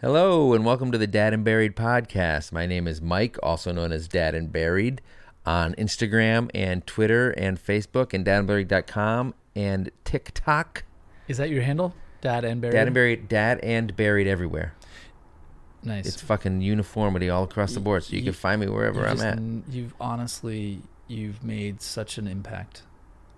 Hello, and welcome to the Dad and Buried podcast. My name is Mike, also known as Dad and Buried, on Instagram and Twitter and Facebook and dadandburied.com and TikTok. Is that your handle? Dad and Buried? Dad and Buried, Dad and Buried everywhere. Nice. It's fucking uniformity all across the board, so you, You- can find me wherever I'm just at. You've honestly, you've made such an impact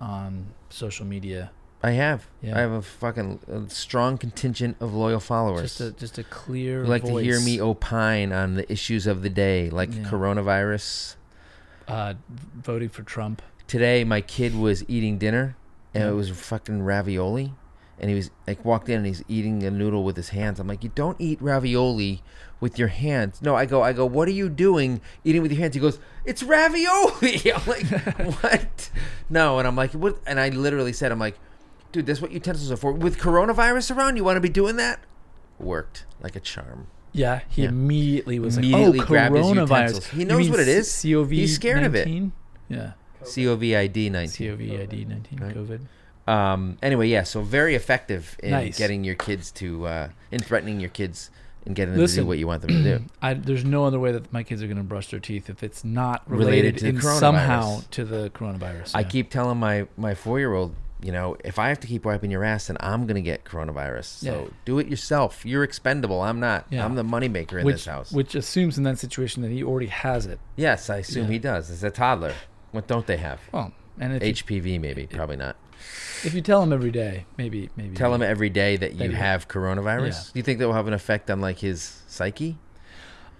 on social media. I have. Yeah. I have a fucking uh, strong contingent of loyal followers. Just a just a clear who like to hear me opine on the issues of the day, like Yeah. coronavirus. uh, voting for Trump. today my kid was eating dinner and it was fucking ravioli and he was like walked in and he's eating a noodle with his hands i'm like you don't eat ravioli with your hands no i go i go what are you doing eating with your hands he goes it's ravioli i'm like what no and i'm like what and i literally said i'm like dude that's what utensils are for with coronavirus around you want to be doing that worked like a charm Yeah, he Yeah. immediately was Immediately like, "Oh, grabbed his coronavirus." utensils. He knows what it is. COV. He's scared of it. 19? Yeah, covid 19 COVID nineteen, Right. COVID. Um, anyway, yeah, so very effective in Nice. getting your kids to, uh, in threatening your kids and getting them to do what you want them to do. I, there's no other way that my kids are going to brush their teeth if it's not Related related, to the in coronavirus. somehow to the coronavirus. I keep telling my, my four year old, you know, if I have to keep wiping your ass, then I'm going to get coronavirus. So Yeah. do it yourself. You're expendable. I'm not. Yeah. I'm the moneymaker in which, this house. which assumes in that situation that he already has it. yes, I assume Yeah. he does. As a toddler. What don't they have? Well, and if you, HPV, maybe. Probably not. if you tell him every day, maybe maybe Tell him every day that you he- have coronavirus. Do you think that will have an effect on like his psyche?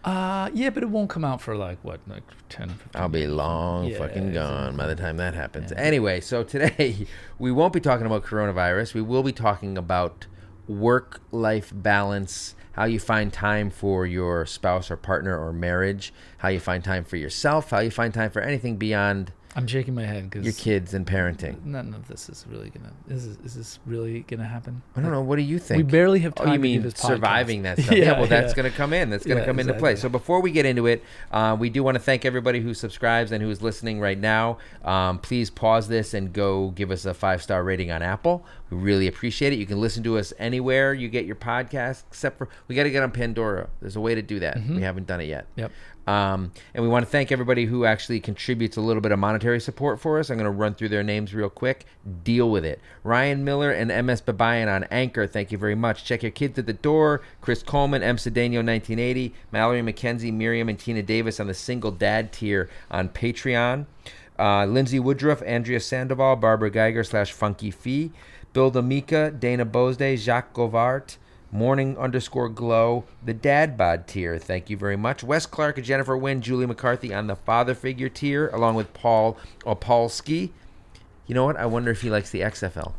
Uh yeah, but it won't come out for like what, like 10 15 I'll be long Yeah, fucking gone by the time that happens. Yeah. Anyway, so today we won't be talking about coronavirus. We will be talking about work life balance, how you find time for your spouse or partner or marriage, how you find time for yourself, how you find time for anything beyond I'm shaking my head because your kids and parenting. None of this is really gonna. Is this, is this really gonna happen? I don't know. What do you think? We barely have Oh, time you to mean do this podcast. surviving that stuff? Yeah, well, that's yeah. going to come in. That's going to Yeah, come into play. So before we get into it, uh, we do want to thank everybody who subscribes and who is listening right now. Um, please pause this and go give us a five star rating on Apple. We really appreciate it. You can listen to us anywhere you get your podcast, except for we got to get on Pandora. There's a way to do that. Mm-hmm. We haven't done it yet. Yep. Um, and we want to thank everybody who actually contributes a little bit of monetary support for us. I'm going to run through their names real quick. Deal with it. Ryan Miller and MS Babayan on Anchor. Thank you very much. Check your kids at the door. Chris Coleman, M. Cedeno 1980, Mallory McKenzie, Miriam, and Tina Davis on the single dad tier on Patreon. Uh, Lindsay Woodruff, Andrea Sandoval, Barbara Geiger slash Funky Fee, Bill D'Amica, Dana Bosday, Jacques Govart, Morning underscore glow, the dad bod tier. Thank you very much. Wes Clark, Jennifer Wynn, Julie McCarthy on the father figure tier, along with Paul Opalski. You know what? I wonder if he likes the XFL.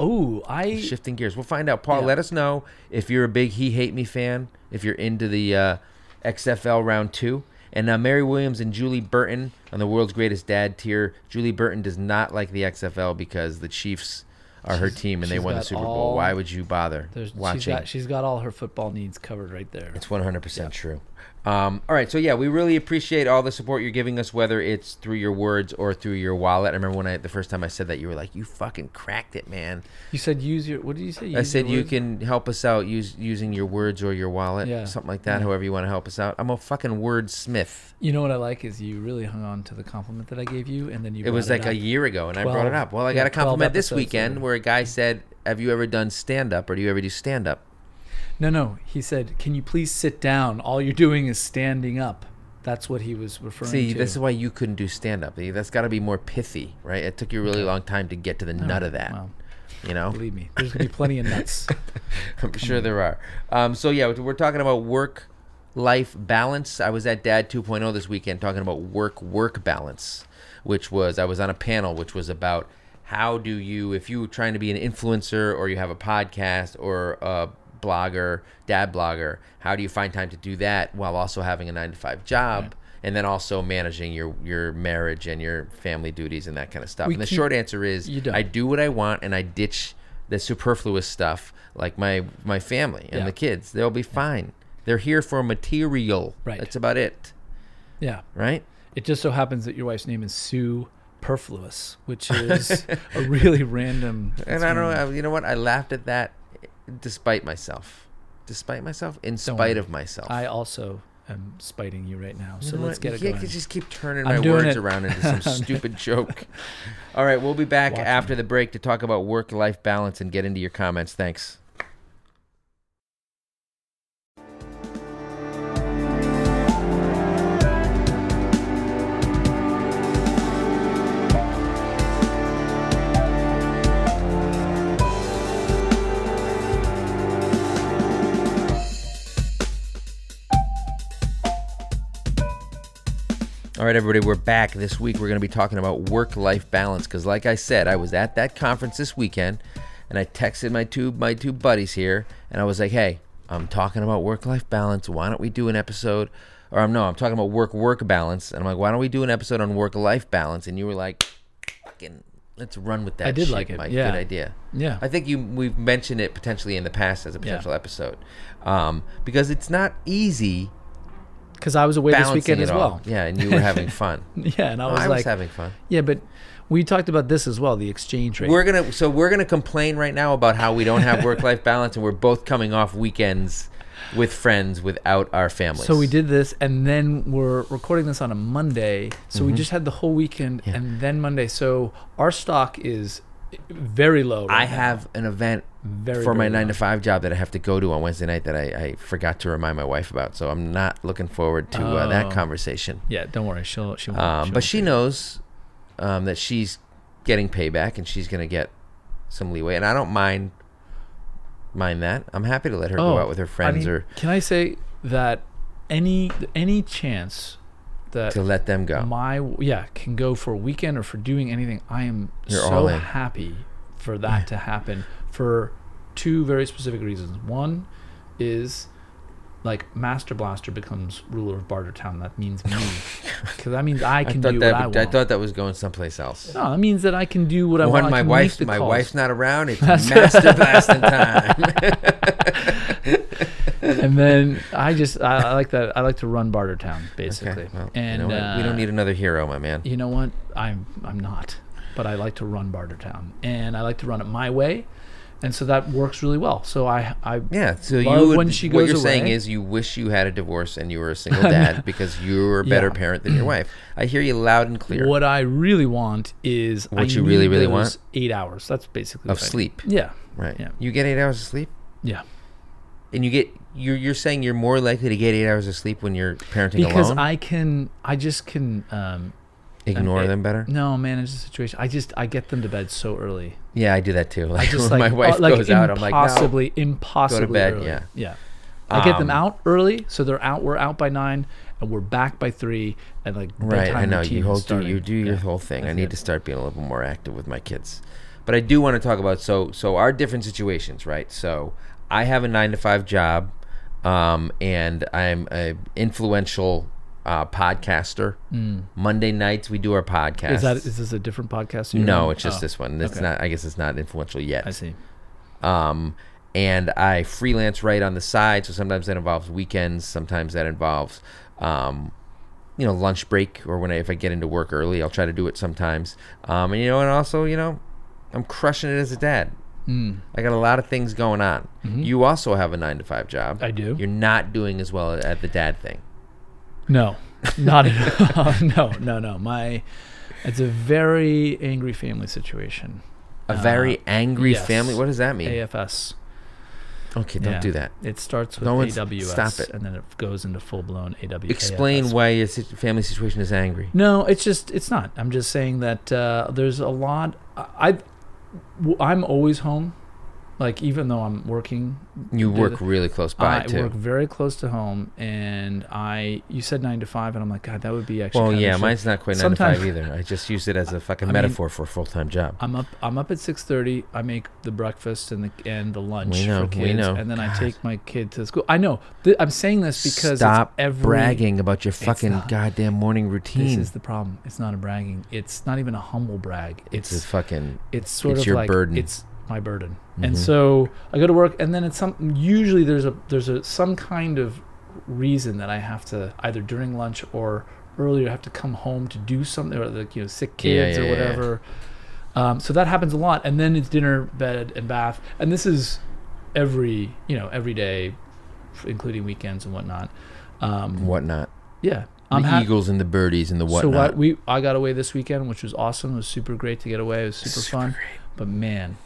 Oh, I Shifting gears. We'll find out. Paul, Yeah. let us know if you're a big He Hate Me fan, if you're into the uh, XFL round two. And uh, Mary Williams and Julie Burton on the world's greatest dad tier. Julie Burton does not like the XFL because the Chiefs are her team and they won the Super Bowl. Why would you bother there's, she's watching? got she's got all her football needs covered right there. It's 100% true. Um, all right, so yeah, we really appreciate all the support you're giving us, whether it's through your words or through your wallet. I remember when I the first time I said that, you were like, "You fucking cracked it, man." You said use your. What did you say? I said you can help us out use, using your words or your wallet, Yeah. something like that. Yeah. However you want to help us out. I'm a fucking wordsmith. You know what I like is you really hung on to the compliment that I gave you, and then you. It was brought like a up. year ago, and I brought it up. Well, I yeah, got a compliment this weekend ago. where a guy said, "Have you ever done stand up, or do you ever do stand up?" No, no. He said, "Can you please sit down? All you're doing is standing up." That's what he was referring See, to. See, this is why you couldn't do stand up. That's got to be more pithy, right? It took you a really long time to get to the nut of that. Well, You know, believe me, there's gonna be plenty of nuts. I'm sure there are. Um, so yeah, we're talking about work life balance. I was at Dad 2.0 this weekend talking about work work balance, which was I was on a panel which was about how do you if you're trying to be an influencer or you have a podcast or a blogger, dad blogger, how do you find time to do that while also having a 9 to 5 job? Right. And then also managing your your marriage and your family duties and that kind of stuff. We and the keep- short answer is. I do what I want and I ditch the superfluous stuff like my my family and Yeah. the kids. They'll be fine. They're here for material. Right. That's about it. Yeah. Right? It just so happens that your wife's name is Sue Perfluous, which is a really random. And I don't know. You know what? I laughed at that despite myself. despite myself, in Don't spite worry. of myself. I also am spiting you right now. You So know let's get it you going. just keep turning I'm my words it. around into some stupid joke. All right, we'll be back Watch after the break to talk about work-life balance and get into your comments. Thanks. All right, everybody, we're back. This week we're going to be talking about work life balance because, like I said, I was at that conference this weekend and I texted my two, my two buddies here and I was like, hey, I'm talking about work life balance. Why don't we do an episode? Or I'm no, I'm talking about work work balance. And I'm like, why don't we do an episode on work life balance? And you were like, fucking, let's run with that. I did shit, like it, Mike. yeah. Good idea. yeah. I think you we've mentioned it potentially in the past as a Yeah. potential episode um, because it's not easy Because I was away this weekend as all. well. Yeah, and you were having fun. Yeah, and I was I was was, like, having fun. yeah, but we talked about this as well, the exchange rate. We're gonna so we're gonna complain right now about how we don't have work life balance, and we're both coming off weekends with friends without our families. So we did this, and then we're recording this on a Monday. So we just had the whole weekend, Mm-hmm. Yeah. and then Monday. So our stock is very low. I now. have an event very for my very nine to five job that I have to go to on Wednesday night that I, I forgot to remind my wife about. So I'm not looking forward to uh, that Oh. conversation. Yeah, don't worry. She'll she won't. Um, she but she knows um, that she's getting payback and she's gonna get some leeway, and I don't mind mind that. I'm happy to let her go Oh, out with her I friends mean, or can I say that any any chance that to let them go. my yeah can go for a weekend or for doing anything, I am You're so happy for that to happen for two very specific reasons. One is like Master Blaster becomes ruler of Bartertown. That means me, because that means I I can thought do that what I want. I, thought that was going someplace else. no, that means that I can do what I want. I my wife's my calls. wife's not around. It's master blasting time. and then I just I, I like that. I like to run Bartertown basically. okay, well, and you know what? we uh, don't need another hero, my man. you know what? I'm I'm not, but I like to run Bartertown, and I like to run it my way, and so that works really well. So I I Yeah, so you would, when she goes what you're saying is you wish you had a divorce and you were a single dad because you're a better Yeah. parent than your wife. I hear you loud and clear. what I really want is What I you really, really want? eight hours. That's basically of what I need. sleep, Yeah, right? Yeah. You get eight hours of sleep, yeah. and you get you're you're saying you're more likely to get eight hours of sleep when you're parenting Because alone. I can, I just can. Um, Ignore I- them better. no, manage the situation. I just I get them to bed so early. Yeah, I do that too. Like I just when like my wife uh, like goes out, I'm like, no. impossibly, impossibly bed, early. yeah. yeah. I get them Um, out early, so they're out. We're out by nine, and we're back by three, and like Right, I know you do you do your Yeah. whole thing. I need it. to start being a little more active with my kids. But I do want to talk about so so our different situations, right? So I have a nine to five job, um, and I'm a influential uh, podcaster. Monday nights we do our podcast. Is that is this a different podcast? no, on? it's just Oh, this one. It's okay. not. I guess it's not influential yet. I see. um, and I freelance write on the side. So sometimes that involves weekends. Sometimes that involves, um, you know, lunch break or when I, if I get into work early, I'll try to do it sometimes. Um, and you know, and also, you know, I'm crushing it as a dad. Mm, I got a lot of things going on. Mhm. You also have a nine to five job. I do. You're not doing as well at the dad thing. No, not at all. no, no, no. My, it's a very angry family situation. A Uh, very angry yes. family. What does that mean? AFS. okay, don't Yeah. do that. It starts with No AWS, stop it. and then it goes into full blown AWS. Explain why your family situation is angry. No, it's just it's not. I'm just saying that uh, there's a lot. I I'm always home, like even though I'm working. You work the- really close by I too. work very close to home, and I. You said nine to five, and I'm like, God, that would be actually. Well, yeah, mine's not quite nine to five either. I just use it as a fucking I mean- metaphor for a full time job. I'm up. I'm up at six thirty. I make the breakfast and the and the lunch We know, for we know. and then I take my kid to school. I know. Th- I'm saying this because Stop every, bragging about your fucking not- goddamn morning routine. This is the problem. It's not a bragging. It's not even a humble brag. it's, It's a fucking. it's sort it's of your like burden. it's my burden Mhm. and so i go to work and then it's some usually there's a there's a some kind of reason that i have to either during lunch or earlier have to come home to do something or like you know sick kids yeah, or yeah, yeah. whatever um, so that happens a lot and then it's dinner bed and bath and this is every you know every day including weekends and whatnot. Um, Whatnot. yeah, The I'm hap- Eagles and the birdies and the whatnot. So what we I got away this weekend, which was awesome. It was super great to get away. It was super, Super fun. great. But man,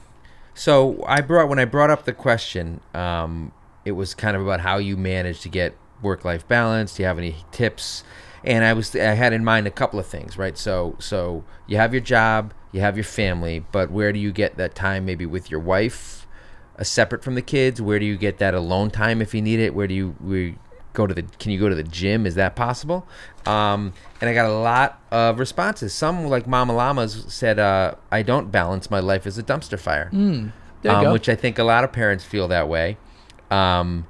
So I brought when I brought up the question, um, it was kind of about how you manage to get work-life balance. Do you have any tips? And I was I had in mind a couple of things, right? So so you have your job, you have your family, but where do you get that time? Maybe with your wife, uh, separate from the kids. Where do you get that alone time if you need it? Where do you we go to the? Can you go to the gym? Is that possible? Um, and I got a lot of responses. Some like Mama Llamas said, uh, I don't balance my life as a dumpster fire mm, there you um, go. which I think a lot of parents feel that way. Um,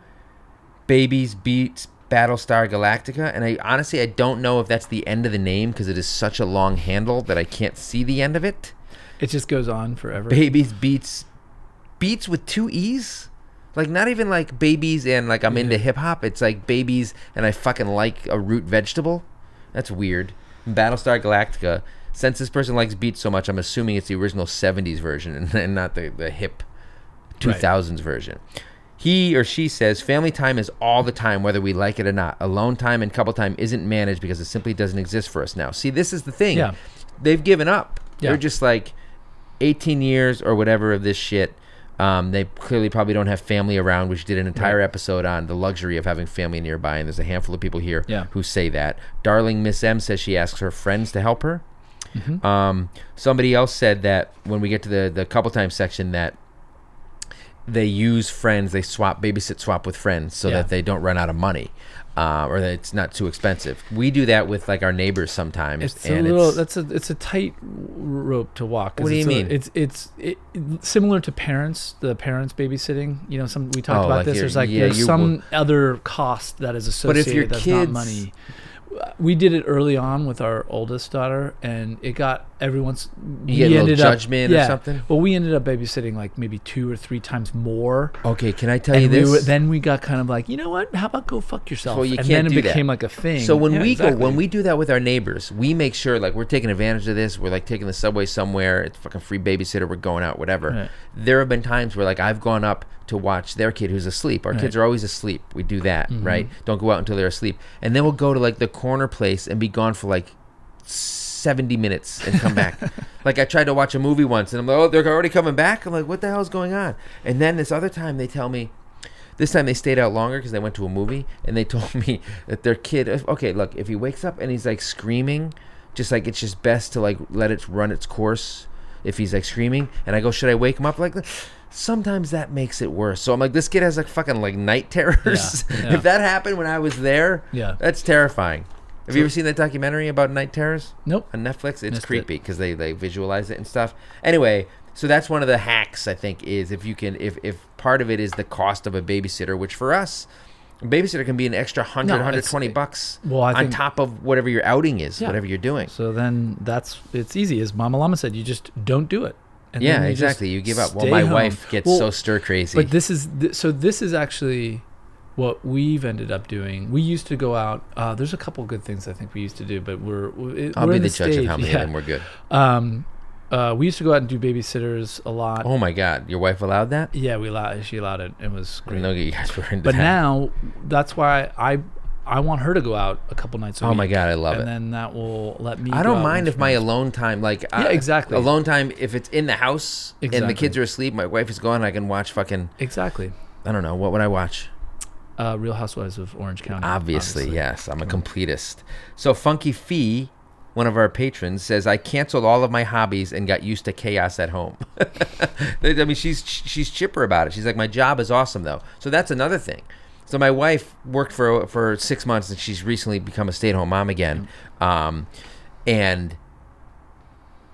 Babies beats Battlestar Galactica, and I honestly I don't know if that's the end of the name because it is such a long handle that I can't see the end of it. it just goes on forever. Babies beats beats with two e's, like not even like babies and like I'm into hip hop. It's like babies and I fucking like a root vegetable. That's weird. Battlestar Galactica. Since this person likes beats so much, I'm assuming it's the original '70s version and, and not the the hip Right. 2000s version. He or she says family time is all the time, whether we like it or not. Alone time and couple time isn't managed because it simply doesn't exist for us now. See, this is the thing. Yeah. They've given up. Yeah. They're just like 18 years or whatever of this shit. Um, they clearly probably don't have family around, which did an entire episode on the luxury of having family nearby. And there's a handful of people here Yeah. who say that. Darling Miss M says she asks her friends to help her. Mhm. Um, somebody else said that when we get to the the couple times section that they use friends, they swap babysit swap with friends so Yeah. that they don't run out of money, uh, or that it's not too expensive. We do that with like our neighbors sometimes. It's a and little. it's, That's a. It's a tight rope to walk. What do you it's a- mean? it's it's it, similar to parents. The parents babysitting. You know, some we talked Oh, about like this. There's like yeah, there's some other cost that is associated. But if your that's kids- not money. We did it early on with our oldest daughter, and it got everyone's. You we get a little ended up- judgment or yeah. something? Well, we ended up babysitting like maybe two or three times more. okay. Can I tell you And we this? were, then we got kind of like, you know what? How about go fuck yourself? Well, you and can't then it do that. became like a thing. So when Yeah, we go, when we do that with our neighbors, we make sure like we're taking advantage of this. We're like taking the subway somewhere. It's fucking free babysitter. We're going out, whatever. Right. There have been times where like I've gone up to watch their kid who's asleep. Our kids Right. Mm-hmm. are always asleep. We do that, right? Don't go out until they're asleep, and then we'll go to like the corner place and be gone for like seventy minutes and come back. like I tried to watch a movie once, and I'm like, oh, they're already coming back. I'm like, what the hell is going on? And then this other time they tell me. This time they stayed out longer because they went to a movie, and they told me that their kid. Okay, look, if he wakes up and he's like screaming, just like it's just best to like let it run its course. If he's like screaming, and I go, should I wake him up? Like, sometimes that makes it worse. So I'm like, this kid has like fucking like night terrors. Yeah, yeah. if that happened when I was there, Yeah. that's terrifying. Have you ever seen that documentary about night terrors? Nope. on Netflix. It's Missed creepy because they they visualize it and stuff. Anyway, so that's one of the hacks I think is if you can if if part of it is the cost of a babysitter, which for us. A babysitter can be an extra 100 No, 120 bucks well, I on think- top of whatever your outing is, Yeah. whatever you're doing. So then that's it's easy. As Mama Llama said, you just don't do it. And yeah, you exactly. You give up. Well, my home. wife gets Well, so stir crazy. But this is th- so. This is actually what we've ended up doing. We used to go out. Uh, there's a couple good things I think we used to do, but we're we- I'll we're be the the judge stage, of how many yeah. of them were good. Um, uh, we used to go out and do babysitters a lot. Oh my God, your wife allowed that? Yeah, we allowed. She allowed it. It was great. didn't you guys were into but that. now that's why I I want her to go out a couple nights a Oh week. my God, I love and it. And then that will let me. I don't mind if my alone time, like Yeah, I- exactly. alone time, if it's in the house and the kids are asleep, my wife is gone, I can watch fucking. exactly. I don't know what would I watch. Uh, Real Housewives of Orange County. Obviously, yes, I'm a completist. So Funky Fee, one of our patrons, says I canceled all of my hobbies and got used to chaos at home. I mean, she's she's chipper about it. She's like, my job is awesome though. So that's another thing. So my wife worked for for six months and she's recently become a stay at home mom again, um, and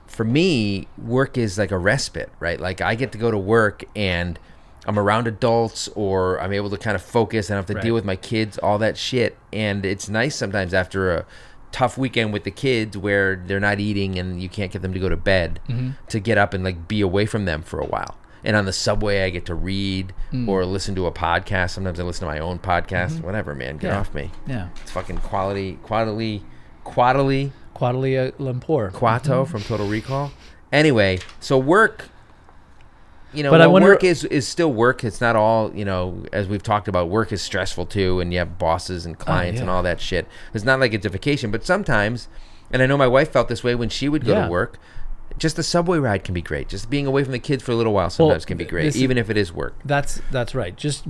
for me, work is like a respite, right? Like I get to go to work and I'm around adults or I'm able to kind of focus. I have to Right. deal with my kids, all that shit. And it's nice sometimes after a tough weekend with the kids where they're not eating and you can't get them to go to bed Mm-hmm. to get up and like be away from them for a while. And on the subway, I get to read Mm. or listen to a podcast. Sometimes I listen to my own podcast. Whatever, man. Get Mm-hmm. Yeah. off me. Yeah. It's fucking quality, quality, quality Quadalia Lampore. Quato from Total Recall. Anyway, so work you know, But I wonder- work is is still work. It's not all you know. As we've talked about, work is stressful too, and you have bosses and oh, clients and Oh, yeah. all that shit. It's not like it's a vacation, but sometimes, and I know my wife felt this way when she would go Yeah. to work. Just a subway ride can be great. Just being away from the kids for a little while sometimes can be great, even if it is work. That's that's right. Just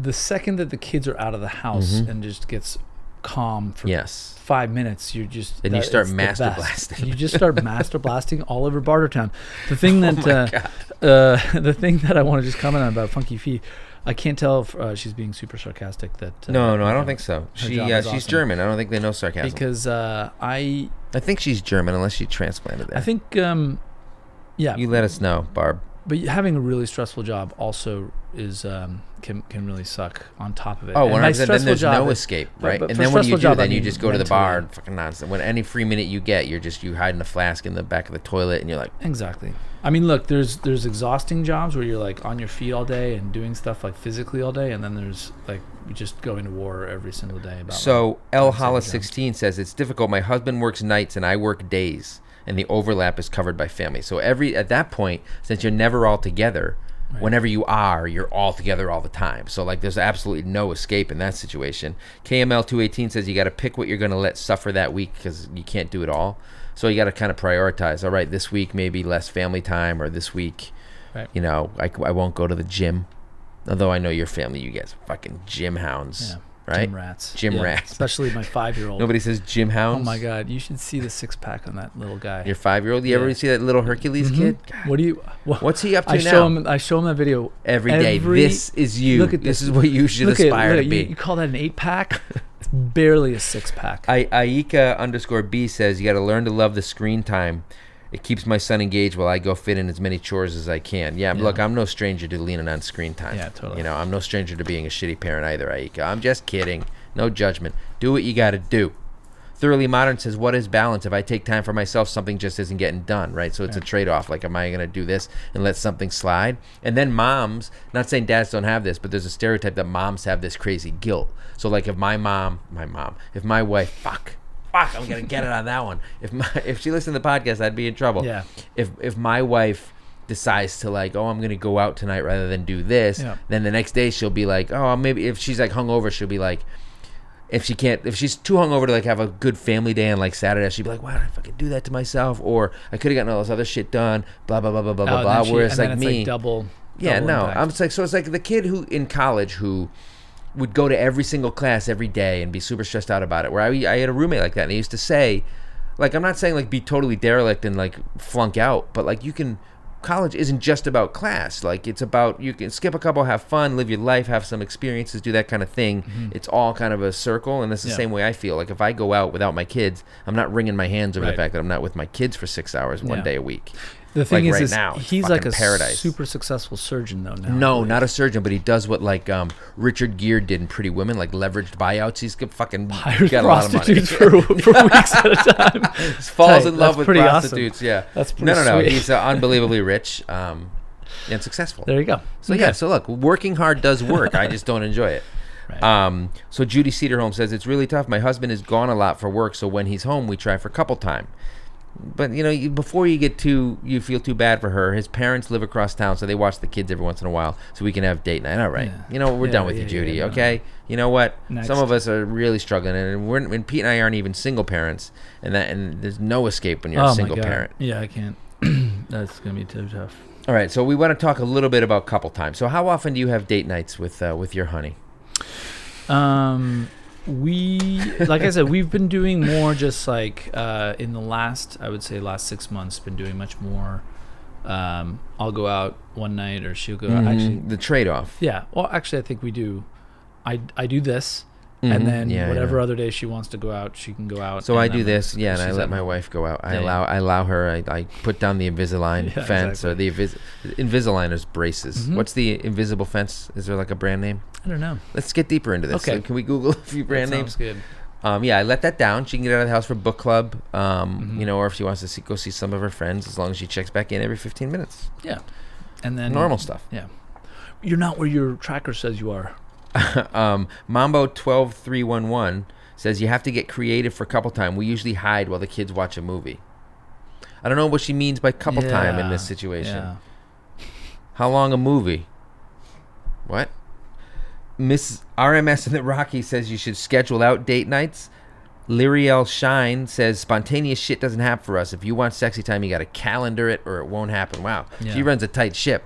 the second that the kids are out of the house mm-hmm. and just gets calm for. Yes. five minutes, you're just Then you start master blasting. You just start master blasting all over Bartertown. The thing Oh that uh, uh, the thing that I want to just comment on about Funky Fee, I can't tell if uh, she's being super sarcastic. That uh, No, no, I don't think so. She, she's awesome. German. I don't think they know sarcasm. because uh, I I think she's German, unless she transplanted there. I think um, yeah, you let us know, Barb. but having a really stressful job also is um, can can really suck on top of it. Oh, And 100%. my Then there's job no escape, right? but and then what do you do? job, then you just go to the bar and fucking nonsense. When any free minute you get, you're just you hiding a flask in the back of the toilet, and you're like, Exactly. I mean, look, there's there's exhausting jobs where you're like on your feet all day and doing stuff like physically all day, and then there's like you just going to war every single day about. So L I'd say Hollis sixteen says it's difficult. My husband works nights and I work days, and the overlap is covered by family. So every at that point, since you're never all together, whenever you are, you're all together all the time. So like, there's absolutely no escape in that situation. KML two eighteen says you got to pick what you're going to let suffer that week because you can't do it all. So you got to kind of prioritize. All right, this week maybe less family time, or this week, Right. you know, I, I won't go to the gym. Although I know your family, you guys fucking gym hounds, Yeah. Right? Gym rats. Gym Yeah, rats. Especially my five year old. Nobody says gym hounds. Oh my god, you should see the six pack on that little guy. Your five year old. You ever see that little Hercules Mhm. kid? What do you? What, What's he up to I now? show him. I show him that video Every day. This is you. Look at this. this. is what you should look at, aspire look to be. you, you call that an eight pack? it's barely a six pack. I, Aika underscore B says you got to learn to love the screen time. It keeps my son engaged while I go fit in as many chores as I can. Yeah, Yeah. look, I'm no stranger to leaning on screen time. Yeah, totally. You know, I'm no stranger to being a shitty parent either, Aika. I'm just kidding. No judgment. Do what you got to do. Thoroughly Modern says, What is balance? If I take time for myself, something just isn't getting done, right? So it's a trade off. Like, am I going to do this and let something slide? And then moms, not saying dads don't have this, but there's a stereotype that moms have this crazy guilt. So, like, if my mom, my mom, if my wife, fuck, fuck, I'm to get it on that one. If my, if she listened to the podcast, I'd be in trouble. Yeah. If, if my wife, decides to like oh i'm gonna go out tonight rather than do this Yeah. then the next day she'll be like oh maybe if she's like hungover she'll be like if she can't if she's too hungover to like have a good family day on like Saturday, she'd be like, Why did I fucking do that to myself? Or I could have gotten all this other shit done, blah blah blah blah blah Oh, blah. Whereas like it's me like double. Yeah, double no. impact. I'm just like so it's like the kid who in college who would go to every single class every day and be super stressed out about it. Where I I had a roommate like that and he used to say like I'm not saying like be totally derelict and like flunk out, but like you can college isn't just about class. Like it's about you can skip a couple, have fun, live your life, have some experiences, do that kind of thing. It's all kind of a circle, and that's the Mm-hmm. Yeah. same way I feel. Like if I go out without my kids, I'm not wringing my hands over Right. the fact that I'm not with my kids for six hours one Yeah. day a week. The thing like is, right is now, he's like a paradise. super successful surgeon though. Now, No, not a surgeon, but he does what like um, Richard Gere did in Pretty Women, like leveraged buyouts. He's got fucking hires got a lot of money. prostitutes for, for weeks at a time. falls Tight. in love That's with pretty awesome. prostitutes. Yeah, That's no, pretty no, no. sweet. He's uh, unbelievably rich um, and successful. There you go. So yeah, so look, working hard does work. I just don't enjoy it. Right. Um, so Judy Cedarholm says it's really tough. My husband is gone a lot for work, so when he's home, we try for couple time. But you know, you, before you get too, you feel too bad for her. His parents live across town, so they watch the kids every once in a while, so we can have date night. All right, Yeah. you know we're Yeah, done with yeah, you, Judy. no. okay, you know what? Next. Some of us are really struggling, and we're and Pete and I aren't even single parents, and that and there's no escape when you're oh a single my God. parent. Yeah, I can't. That's gonna be too tough. All right, so we want to talk a little bit about couple time. So how often do you have date nights with uh, with your honey? Um, we like I said, we've been doing more just like uh, in the last, I would say, last six months. Been doing much more. Um, I'll go out one night, or she'll go. out. Actually, the trade off. yeah. Well, actually, I think we do. I I do this, Mhm. and then Yeah, whatever other day she wants to go out, she can go out. So I do this, yeah, and I let my home. wife go out. I Yeah, allow, I allow her. I, I put down the Invisalign fence or the Invis- Invisalign is braces. Mhm. What's the invisible fence? Is there like a brand name? I don't know. Let's get deeper into this. Okay. So can we Google a few brand That names? sounds good. Um, yeah, I let that down. She can get out of the house for book club. Um, Mhm. you know, or if she wants to see, go see some of her friends, as long as she checks back in every 15 minutes. Yeah, and then Normal stuff. Yeah, you're not where your tracker says you are. um, Mambo twelve three one one says you have to get creative for couple time. We usually hide while the kids watch a movie. I don't know what she means by couple time in this situation. yeah. How long a movie? What? Miss RMS in the Rocky says you should schedule out date nights. Lyriel Shine says spontaneous shit doesn't happen for us. If you want sexy time, you got to calendar it or it won't happen. Wow, she runs a tight ship.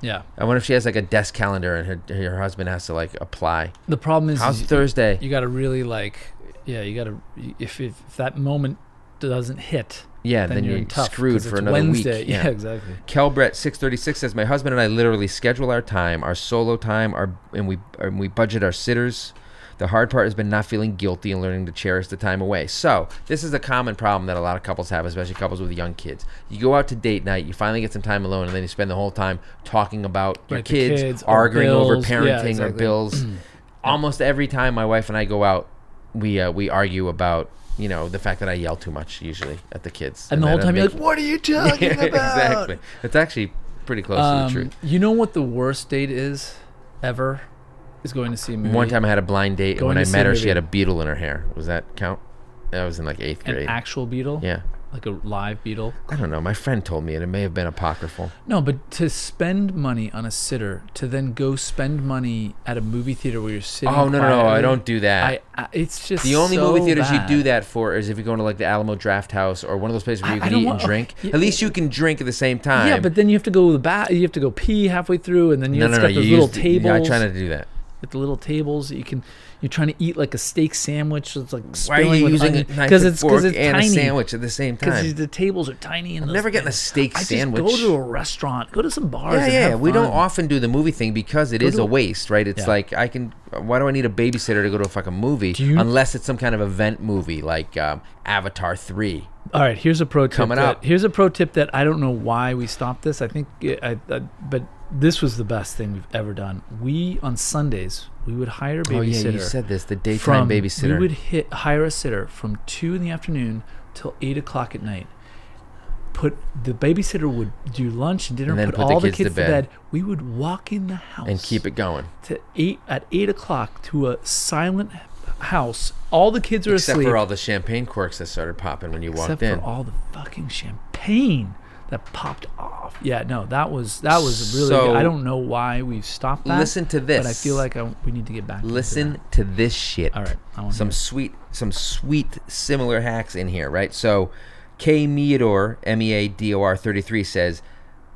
Yeah. I wonder if she has like a desk calendar and her her husband has to like apply. The problem is, How's is Thursday? you got to really like, yeah, you got to if, if if that moment doesn't hit, yeah, then, then, you're you're tough screwed for another Wednesday. week. Yeah, exactly. Kelbrett six thirty six says my husband and I literally schedule our time, our solo time, our and we and we budget our sitters. The hard part has been not feeling guilty and learning to cherish the time away. So this is a common problem that a lot of couples have, especially couples with young kids. You go out to date night, you finally get some time alone, and then you spend the whole time talking about your kids, kids arguing over bills. Yeah, parenting or bills. Almost every time my wife and I go out, we uh, we argue about you know the fact that I yell too much usually at the kids, And the whole time you're like, "What are you talking about?" exactly. It's actually pretty close to the Um, truth. you know what the worst date is ever? Is going to see a movie. One time I had a blind date, and when I met her, she had a beetle in her hair. Was that count? That was in like eighth grade. an actual beetle, yeah. like a live beetle. I don't know. My friend told me and It may have been apocryphal. No, but to spend money on a sitter, to then go spend money at a movie theater where you're sitting. Oh no, no, no! I don't do that. I, I it's just the only so movie theaters bad. you do that for is if you're going to like the Alamo Draft House or one of those places where you I can don't eat want- and drink. okay, At least you can drink at the same time. Yeah, but then you have to go to the bath. You have to go pee halfway through, and then you no, no, no. got You those little the- tables. I try not to do that. With the little tables that you can. You're trying to eat like a steak sandwich. So It's like Why are you using a knife and it's fork it's and tiny. a sandwich at the same time? Because the tables are tiny. And I'm never getting a steak I sandwich. Just go to a restaurant. Go to some bars. Yeah, and yeah. We don't often do the movie thing because it Go is a a- waste, right? It's Yeah. like I can. Why do I need a babysitter to go to a fucking movie you- unless it's some kind of event movie like um, Avatar Three? All right, here's a pro tip. Coming that, up. Here's a pro tip that I don't know why we stopped this. I think, I, I, but this was the best thing we've ever done. We on Sundays we would hire a Oh yeah, babysitter. you said this. The daytime from, babysitter. We would hit hire a sitter from two in the afternoon till eight o'clock at night. Put the babysitter would do lunch and dinner. And put, put all the kids to kids to bed. bed. We would walk in the house and keep it going. to eight at eight o'clock to a silent house. All the kids are Except asleep for all the champagne corks that started popping when you walked in. except for all the fucking champagne that popped off. Yeah, no, that was that was really. So- good. I don't know why we've stopped that. Listen to this. but I feel like I, we need to get back. Listen to this shit. All right, I want some sweet some sweet similar hacks in here, right? So K Meador, M E A D O R 33 says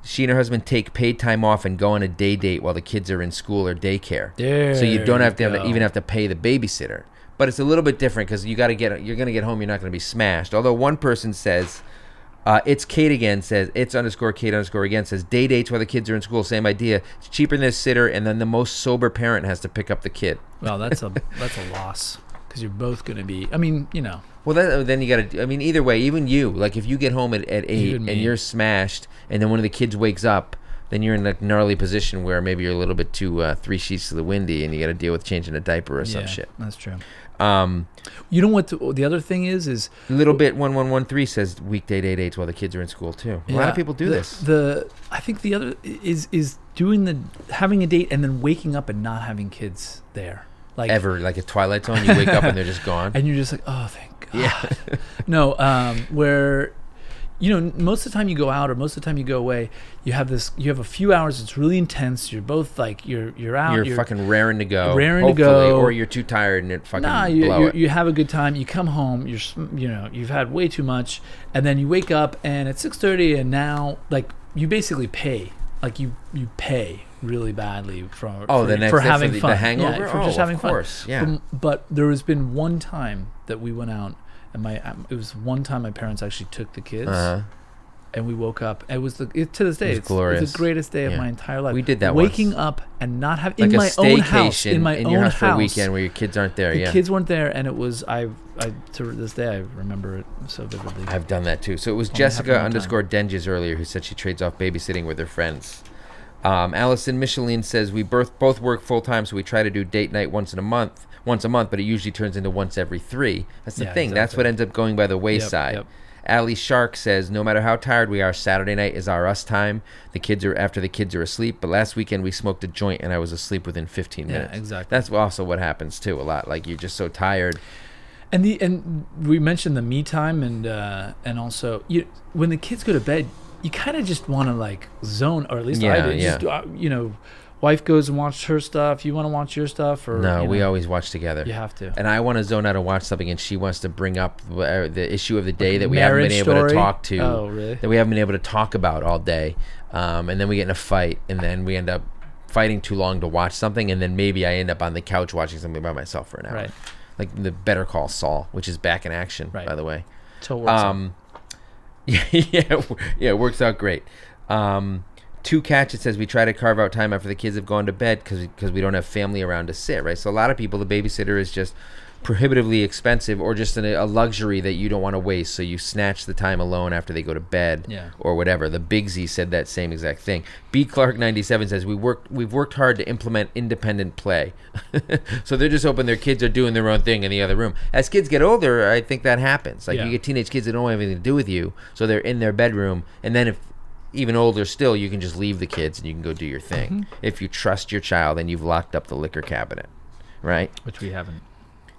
she and her husband take paid time off and go on a day date while the kids are in school or daycare. There so you don't have to, have to even have to pay the babysitter. But it's a little bit different because you got to get you're gonna get home. You're not gonna be smashed. Although one person says. Uh, it's Kate again says it's underscore Kate underscore again says day dates while the kids are in school same idea it's cheaper than a sitter and then the most sober parent has to pick up the kid Well, that's a that's a loss because you're both going to be. I mean, you know, Well, that, then you got to. I mean, either way, even you, like if you get home at, at eight and you're smashed, and then one of the kids wakes up, then you're in a gnarly position where maybe you're a little bit too uh, three sheets to the windy, and you got to deal with changing a diaper or some yeah, shit. That's true. Um, You know what? The, the other thing is, is little bit one one one three says weekday date dates while the kids are in school too. A lot of people do the, this. The I think the other is is doing the having a date and then waking up and not having kids there. Like Ever like a Twilight Zone, you wake up and they're just gone. and you're just like, oh, thank God. Yeah. no, um, where you know most of the time you go out or most of the time you go away, you have this, you have a few hours. It's really intense. You're both like you're you're out. You're, fucking raring to go, raring to go. or you're too tired and it fucking Nah, you, blow you, it. you have a good time. You come home. You're you know you've had way too much, and then you wake up and it's six thirty, and now like you basically pay, like you you pay really badly for Oh, for, the next for having the- the fun. hangover? yeah, for Oh, just of having course, fun. yeah. Um, but there has been one time that we went out, and my um, it was one time my parents actually took the kids, uh-huh. and we woke up. It was the it, to this day was it's, glorious. it's the greatest day Yeah. of my entire life. We did that waking once. up and not having like in a my staycation own house in my in own your house, for a weekend where your kids aren't there. the yeah, kids weren't there, and it was I. I to this day I remember it so vividly. I've done that too. So it was Only Jessica underscore Denges earlier who said she trades off babysitting with her friends. Um, Allison Micheline says we both both work full time, so we try to do date night once in a month, once a month, but it usually turns into once every three. That's the Yeah, thing. That's what ends up going by the wayside. yep. Ali Shark says no matter how tired we are, Saturday night is our us time. The kids are after the kids are asleep. But last weekend we smoked a joint and I was asleep within 15 minutes. Yeah, exactly. That's also what happens too a lot. Like you're just so tired. And the and we mentioned the me time and uh, and also you when the kids go to bed, you kind of just want to like zone, or at least I Yeah. Just, uh, you know, wife goes and watches her stuff. You want to watch your stuff, or no, you we always watch together. you have to. And I want to zone out and watch something, and she wants to bring up uh, the issue of the day that we haven't been able to talk to, Oh, really? that we haven't been able to talk about all day. Um, and then we get in a fight, and then we end up fighting too long to watch something, and then maybe I end up on the couch watching something by myself for an hour. Right. Like the Better Call Saul, which is back in action, Right. by the way. So it works out. Um, yeah, yeah, it works out great. Um, two catch it says we try to carve out time after the kids have gone to bed because because we don't have family around to sit. Right, so a lot of people the babysitter is just prohibitively expensive or just an, a luxury that you don't want to waste. So you snatch the time alone after they go to bed Yeah. or whatever. The Big Z said that same exact thing. B Clark ninety seven says we worked we've worked hard to implement independent play. so they're just hoping their kids are doing their own thing in the other room. As kids get older, I think that happens. Like Yeah. you get teenage kids that don't have anything to do with you, so they're in their bedroom, and then if even older still, you can just leave the kids and you can go do your thing. Mm-hmm. If you trust your child and you've locked up the liquor cabinet, right? which we haven't.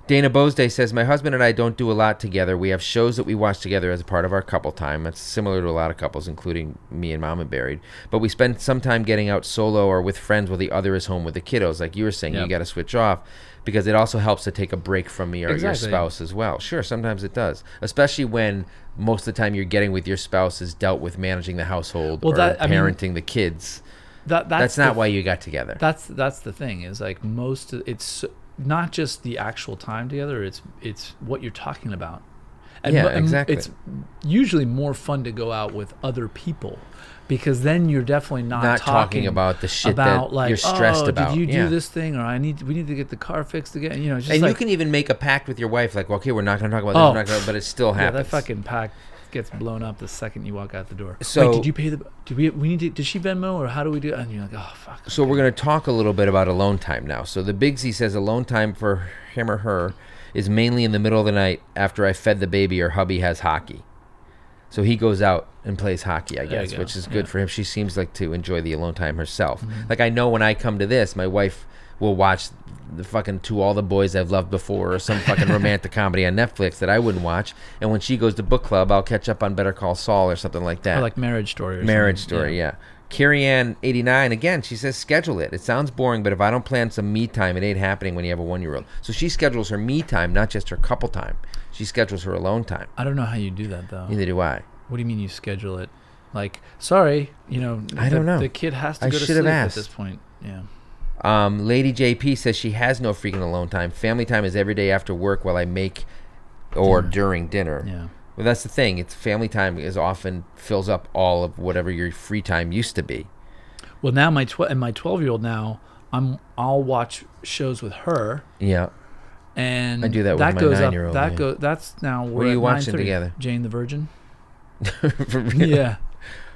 Dana Bosday says, My husband and I don't do a lot together. We have shows that we watch together as a part of our couple time. That's similar to a lot of couples, including me and Mom and Buried. But we spend some time getting out solo or with friends while the other is home with the kiddos. Like you were saying, you got to switch off because it also helps to take a break from your, your Exactly. spouse as well. Sure, sometimes it does, especially when most of the time you're getting with your spouse is dealt with managing the household Well, or that- I mean, parenting the kids. That That's, that's, not the- why you got together. That's that's the thing is like most it's not just the actual time together. It's it's what you're talking about. Yeah, mo- and exactly. It's usually more fun to go out with other people because then you're definitely not, Not talking about the shit that about like you're stressed oh, about." Did you do Yeah. this thing or I need we need to get the car fixed again? You know, just and like, you can even make a pact with your wife, like, okay, we're not going to talk about this, Oh, we're not gonna, but it still happens. yeah, that fucking pack gets blown up the second you walk out the door. So- Wait, did you pay the? Did we? We need to. Did she Venmo or how do we do? it? And you're like, oh fuck. So we're going to talk a little bit about alone time now. So the Big Z says alone time for him or her is mainly in the middle of the night after I fed the baby or hubby has hockey. So he goes out and plays hockey, I guess, which is good Yeah. Mm-hmm. for him. She seems like to enjoy the alone time herself. Like I know when I come to this, my wife will watch the fucking To All the Boys I've Loved Before or some fucking romantic comedy on Netflix that I wouldn't watch. And when she goes to book club, I'll catch up on Better Call Saul or something like that. Or like marriage story. Or Marriage something. story, yeah. Carrie Ann, 89, again, she says schedule it. It sounds boring, but if I don't plan some me time, it ain't happening when you have a one year old. So she schedules her me time, not just her couple time. She schedules her alone time. I don't know how you do that though. Neither do I. What do you mean you schedule it? Like, sorry, you know, I the, don't know. The kid has to I go to sleep asked. at this point. Yeah. Um, Lady JP says she has no freaking alone time. Family time is every day after work while I make or Dinner. during dinner. Yeah. Well, that's the thing. It's family time is often fills up all of whatever your free time used to be. Well, now my tw- and my twelve year old now, I'm I'll watch shows with her, Yeah. and I do that with that my goes up. That yeah. go. That's now. We're What are you at watching together? Jane the Virgin. Yeah.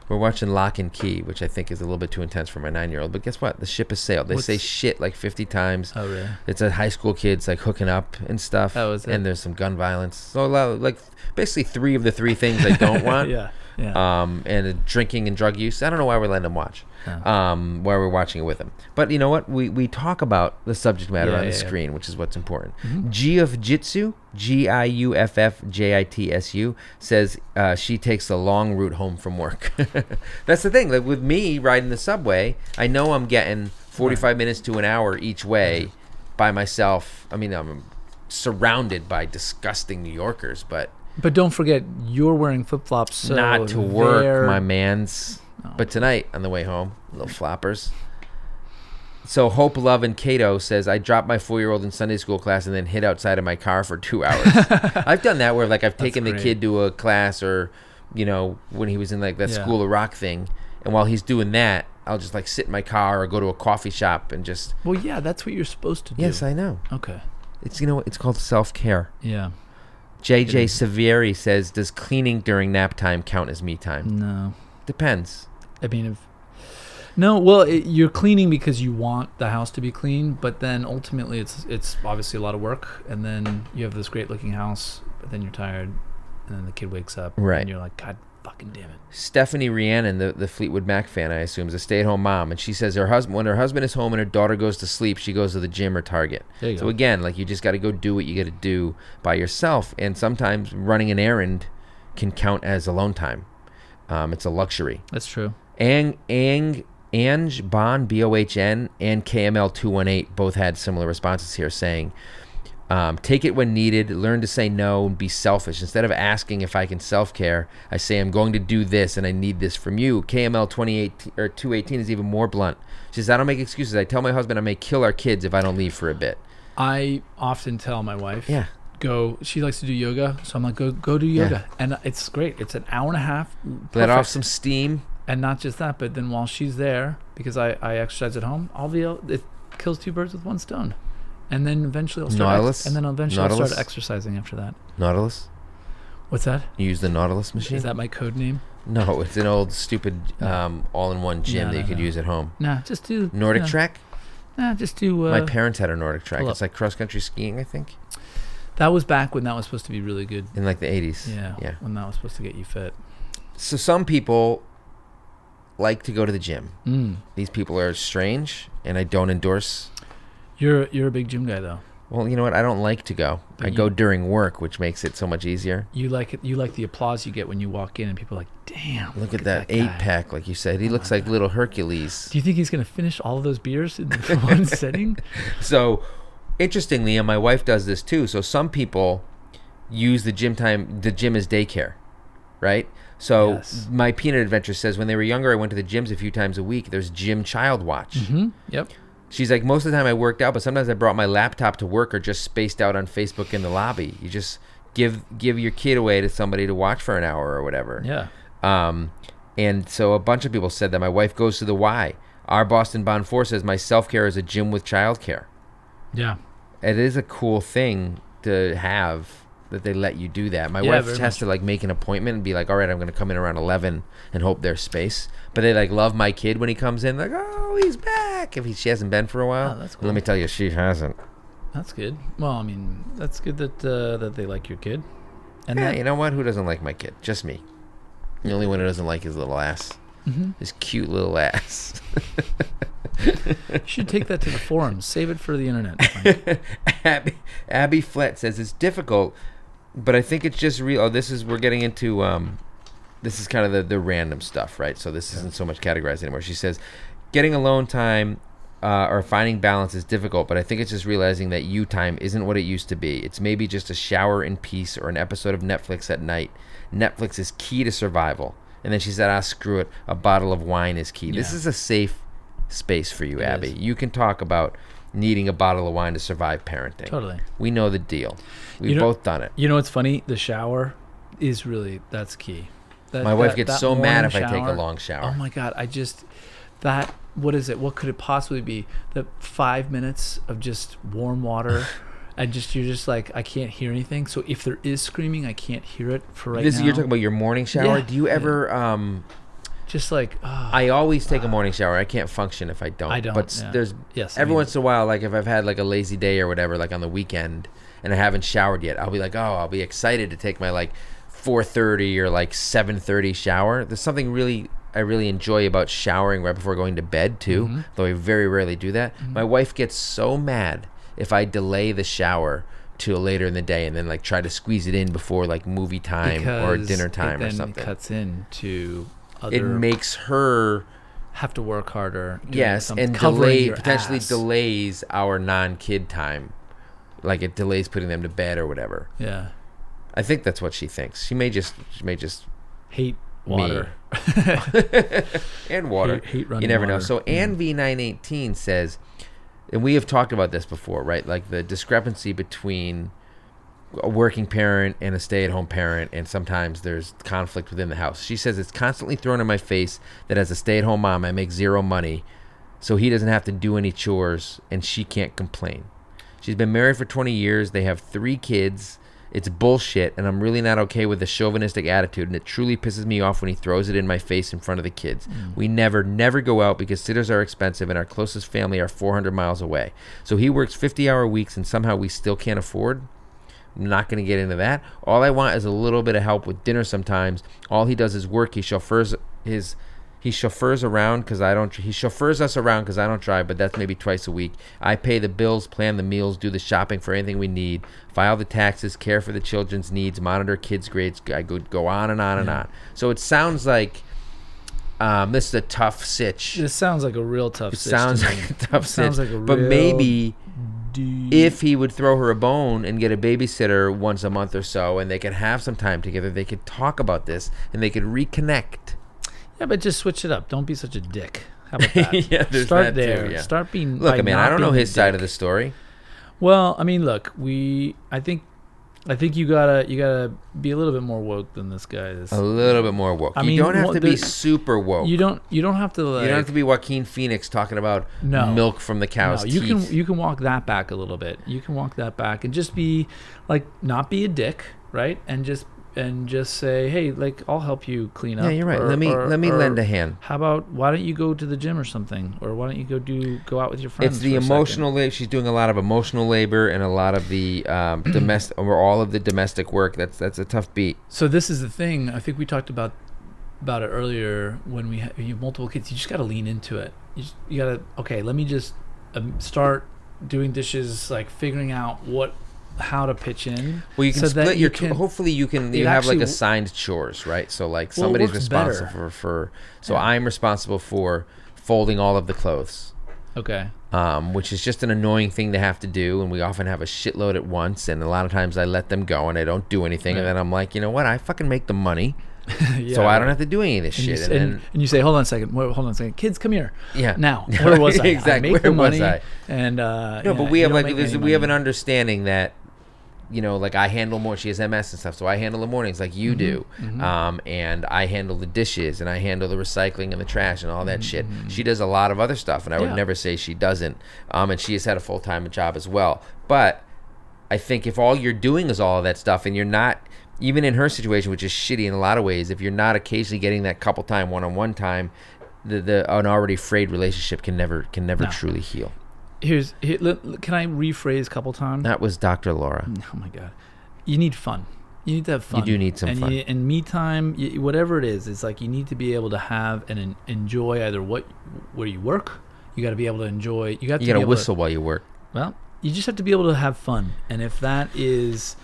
We're watching Locke and Key, which I think is a little bit too intense for my nine year old. But guess what? The ship has sailed. They say shit like 50 times. Oh really? It's a high school kids like hooking up and stuff. Oh, is it? And there's some gun violence. So a lot, like basically three of the three things I don't want. yeah. Yeah. Um, and drinking and drug use. I don't know why we're letting them watch. Oh. Um, why we're watching it with them. But you know what? We we talk about the subject matter Yeah, on the yeah, screen, which is what's important. Mhm. Giuff Jitsu, G I U F F J I T S U, says uh, she takes the long route home from work. That's the thing. Like with me riding the subway, I know I'm getting 45 minutes to an hour each way by myself. I mean, I'm surrounded by disgusting New Yorkers, but But don't forget, you're wearing flip flops. So not to work, they're- my man's. No. But tonight on the way home, little flappers. So Hope Love and Cato says I dropped my four year old in Sunday school class and then hid outside of my car for two hours. I've done that where like I've taken the great. kid to a class or you know when he was in like that Yeah. school of rock thing, and while he's doing that, I'll just like sit in my car or go to a coffee shop and just. Well, yeah, that's what you're supposed to do. Yes, I know. Okay. It's you know it's called self care. Yeah. JJ is. Savieri says, "Does cleaning during nap time count as me time?" No. Depends. I mean, if no, well, it, you're cleaning because you want the house to be clean, but then ultimately it's it's obviously a lot of work, and then you have this great looking house, but then you're tired, and then the kid wakes up, Right. And you're like, God fucking damn it. Stephanie Rhiannon, the, the Fleetwood Mac fan, I assume, is a stay-at-home mom, and she says her husband, when her husband is home and her daughter goes to sleep, she goes to the gym or Target. So go. again, like you just got to go do what you got to do by yourself, and sometimes running an errand can count as alone time. Um, it's a luxury. That's true. Ang Ang Ange Bon B O H N and KML two one eight both had similar responses here, saying, um, "Take it when needed. Learn to say no and be selfish. Instead of asking if I can self care, I say I'm going to do this and I need this from you." KML twenty eight or two eighteen is even more blunt. She says, "I don't make excuses. I tell my husband I may kill our kids if I don't leave for a bit." I often tell my wife, Yeah. go. She likes to do yoga, so I'm like, go go do Yeah. yoga, and it's great. It's an hour and a half. Let off some steam. and not just that, but then while she's there, because I, I exercise at home, I'll be able, it kills two birds with one stone, and then eventually I'll start, Nautilus? ex- and then eventually I'll Nautilus? start exercising after that. Nautilus. What's that? You use the Nautilus machine? Is that my code name? no, it's an old stupid um, all-in-one gym No, that you no, could no. use at home. Nah, just do NordicTrack. Nah, just do. Uh, My parents had a NordicTrack. pull It's like cross-country skiing, I think, that was back when that was supposed to be really good. in like the 80s. Yeah, Yeah. when that was supposed to get you fit. So some people like to go to the gym. Mm. These people are strange, and I don't endorse. You're you're a big gym guy though. Well, you know what? I don't like to go. But I go during work, which makes it so much easier. You like it. You like the applause you get when you walk in, and people are like, "Damn, Look, at that, eight guy." pack, like you said. He Oh looks like God. little Hercules. Do you think he's gonna finish all of those beers in one sitting? So, interestingly, and my wife does this too. So some people use the gym time, the gym as daycare, right? So Yes. my peanut adventure says when they were younger, I went to the gyms a few times a week. There's gym child watch. hmm Yep. She's like, most of the time I worked out, but sometimes I brought my laptop to work or just spaced out on Facebook in the lobby. You just give give your kid away to somebody to watch for an hour or whatever. Yeah. Um, and so a bunch of people said that my wife goes to the Y. Our Boston Bond Four says my self care is a gym with childcare. Yeah. It is a cool thing to have that they let you do that. My Yeah, wife has much. to like make an appointment and be like, "All right, I'm going to come in around 11 and hope there's space." But they like love my kid when he comes in, like, "Oh, he's back!" If he, she hasn't been for a while, Oh, that's But let me tell you, she hasn't. That's good. Well, I mean, that's good that uh, that they like your kid. And yeah, that, you know what? Who doesn't like my kid? Just me. The only one who doesn't like his little ass. Mhm. His cute little ass. you should take that to the forums. Save it for the internet. Abby, Abby Flett says it's difficult, but I think it's just real. Oh, this is we're getting into um, this is kind of the the random stuff, right? So this isn't so much categorized anymore. She says, getting alone time. Uh, or finding balance is difficult, but I think it's just realizing that you time isn't what it used to be. It's maybe just a shower in peace or an episode of Netflix at night. Netflix is key to survival. And then she said, ah, screw it. A bottle of wine is key. This is a safe space for you, It Abby. is. You can talk about needing a bottle of wine to survive parenting. totally. We know the deal. We've You know- both done it. You know what's funny? The shower is really that's key. That- My wife that- gets that so mad if morning I take a long shower. Oh my god! I just that. What is it? What could it possibly be? The five minutes of just warm water. And just you're just like I can't hear anything. So if there is screaming, I can't hear it for right this now. you're talking about your morning shower. Yeah. Do you Yeah. ever? Um, just like ah, I always take a morning shower. I can't function if I don't. I don't, But yeah. there's yes. I every mean, once in a while, like if I've had like a lazy day or whatever, like on the weekend, and I haven't showered yet, I'll be like, oh, I'll be excited to take my like 4:30 or like 7:30 shower. There's something really I really enjoy about showering right before going to bed too, Mhm. though I very rarely do that. Mm-hmm. My wife gets so mad if I delay the shower till later in the day and then like try to squeeze it in before like movie time or because dinner it time or then something. cuts in to other It makes her have to work harder. yes and delay potentially ass. delays our non-kid time like it delays putting them to bed or whatever Yeah, i think that's what she thinks. She may just she may just hate water. and water. Hate, hate running you never know. so ann v918 says and we have talked about this before right? Like the discrepancy between a working parent and a stay-at-home parent and sometimes there's conflict within the house. She says it's constantly thrown in my face that as a stay-at-home mom i make zero money so he doesn't have to do any chores and she can't complain. She's been married for 20 years. They have three kids it's bullshit and i'm really not okay with the chauvinistic attitude and it truly pisses me off when he throws it in my face in front of the kids mm. we never never go out because sitters are expensive and our closest family are 400 miles away so he works 50 hour weeks and somehow we still can't afford I'm not going to get into that. All I want is a little bit of help with dinner sometimes. All he does is work. He chauffeurs his He chauffeurs around because I don't. He chauffeurs us around because I don't drive, but that's maybe twice a week. I pay the bills, plan the meals, do the shopping for anything we need, file the taxes, care for the children's needs, monitor kids' grades. I go go on and on and on. So it sounds like um, this is a tough sitch. This sounds like a real tough. It sitch sounds like a tough sounds sitch. like a but maybe deep- if he would throw her a bone and get a babysitter once a month or so, and they could have some time together, they could talk about this and they could reconnect. Yeah, but just switch it up. Don't be such a dick. How about that? Yeah, Start that too, there. yeah. Start being. Look, I mean, I don't know his side of the story. Well, I mean, look, we. I think. I think you gotta you gotta be a little bit more woke than this guy is. A little bit more woke. I mean, you mean, don't have well, to be super woke. You don't you don't have to like. You don't have to be Joaquin Phoenix talking about No. milk from the cow's no, you teeth. can you can walk that back a little bit. You can walk that back and just be like not be a dick, right? And just and just say, hey, like I'll help you clean up. yeah, you're right. or- let me or- let me or lend a hand. How about why don't you go to the gym or something, or why don't you go do go out with your friends? It's the emotional labor. She's doing a lot of emotional labor and a lot of the um, domestic or all of the domestic work. That's that's a tough beat. So this is the thing. I think we talked about about it earlier when we ha- you have multiple kids. You just got to lean into it. You, just, you got to okay. Let me just um, start doing dishes, like figuring out what how to pitch in. Well, you can so split you your. can- hopefully, you can. You have like assigned chores, right? So like Well, somebody's better. responsible for, for. So Yeah. I'm responsible for folding all of the clothes. Okay. um, which is just an annoying thing to have to do. And we often have a shitload at once. And a lot of times I let them go and I don't do anything. And then I'm like, you know what? I fucking make the money. yeah, so I don't have to do any of this And you, shit. s- And, and, then, and you say, hold on a second. Wait, hold on a second. Kids, come here. yeah. Now, where was I? exactly. I make Where the was money, I? And uh, No, yeah, but we have like we have an understanding that you know like I handle more she has MS and stuff so I handle the mornings like you do. Mm-hmm, um, and I handle the dishes and I handle the recycling and the trash and all that shit. Mm-hmm, she does a lot of other stuff and I would never say she doesn't um, and she has had a full-time job as well. But I think if all you're doing is all of that stuff and you're not even in her situation which is shitty in a lot of ways if you're not occasionally getting that couple time one-on-one time the, the an already frayed relationship can never can never No. truly heal Here's here, let- can I rephrase a couple times? that was Dr. Laura mm, Oh my god, you need fun. You need to have fun. You do need some and fun. You, and me time, y whatever it is, it's like you need to be able to have and en- enjoy either what where you work. You got to be able to enjoy. You got to you gotta whistle while you work well, you just have to be able to have fun. And if that is,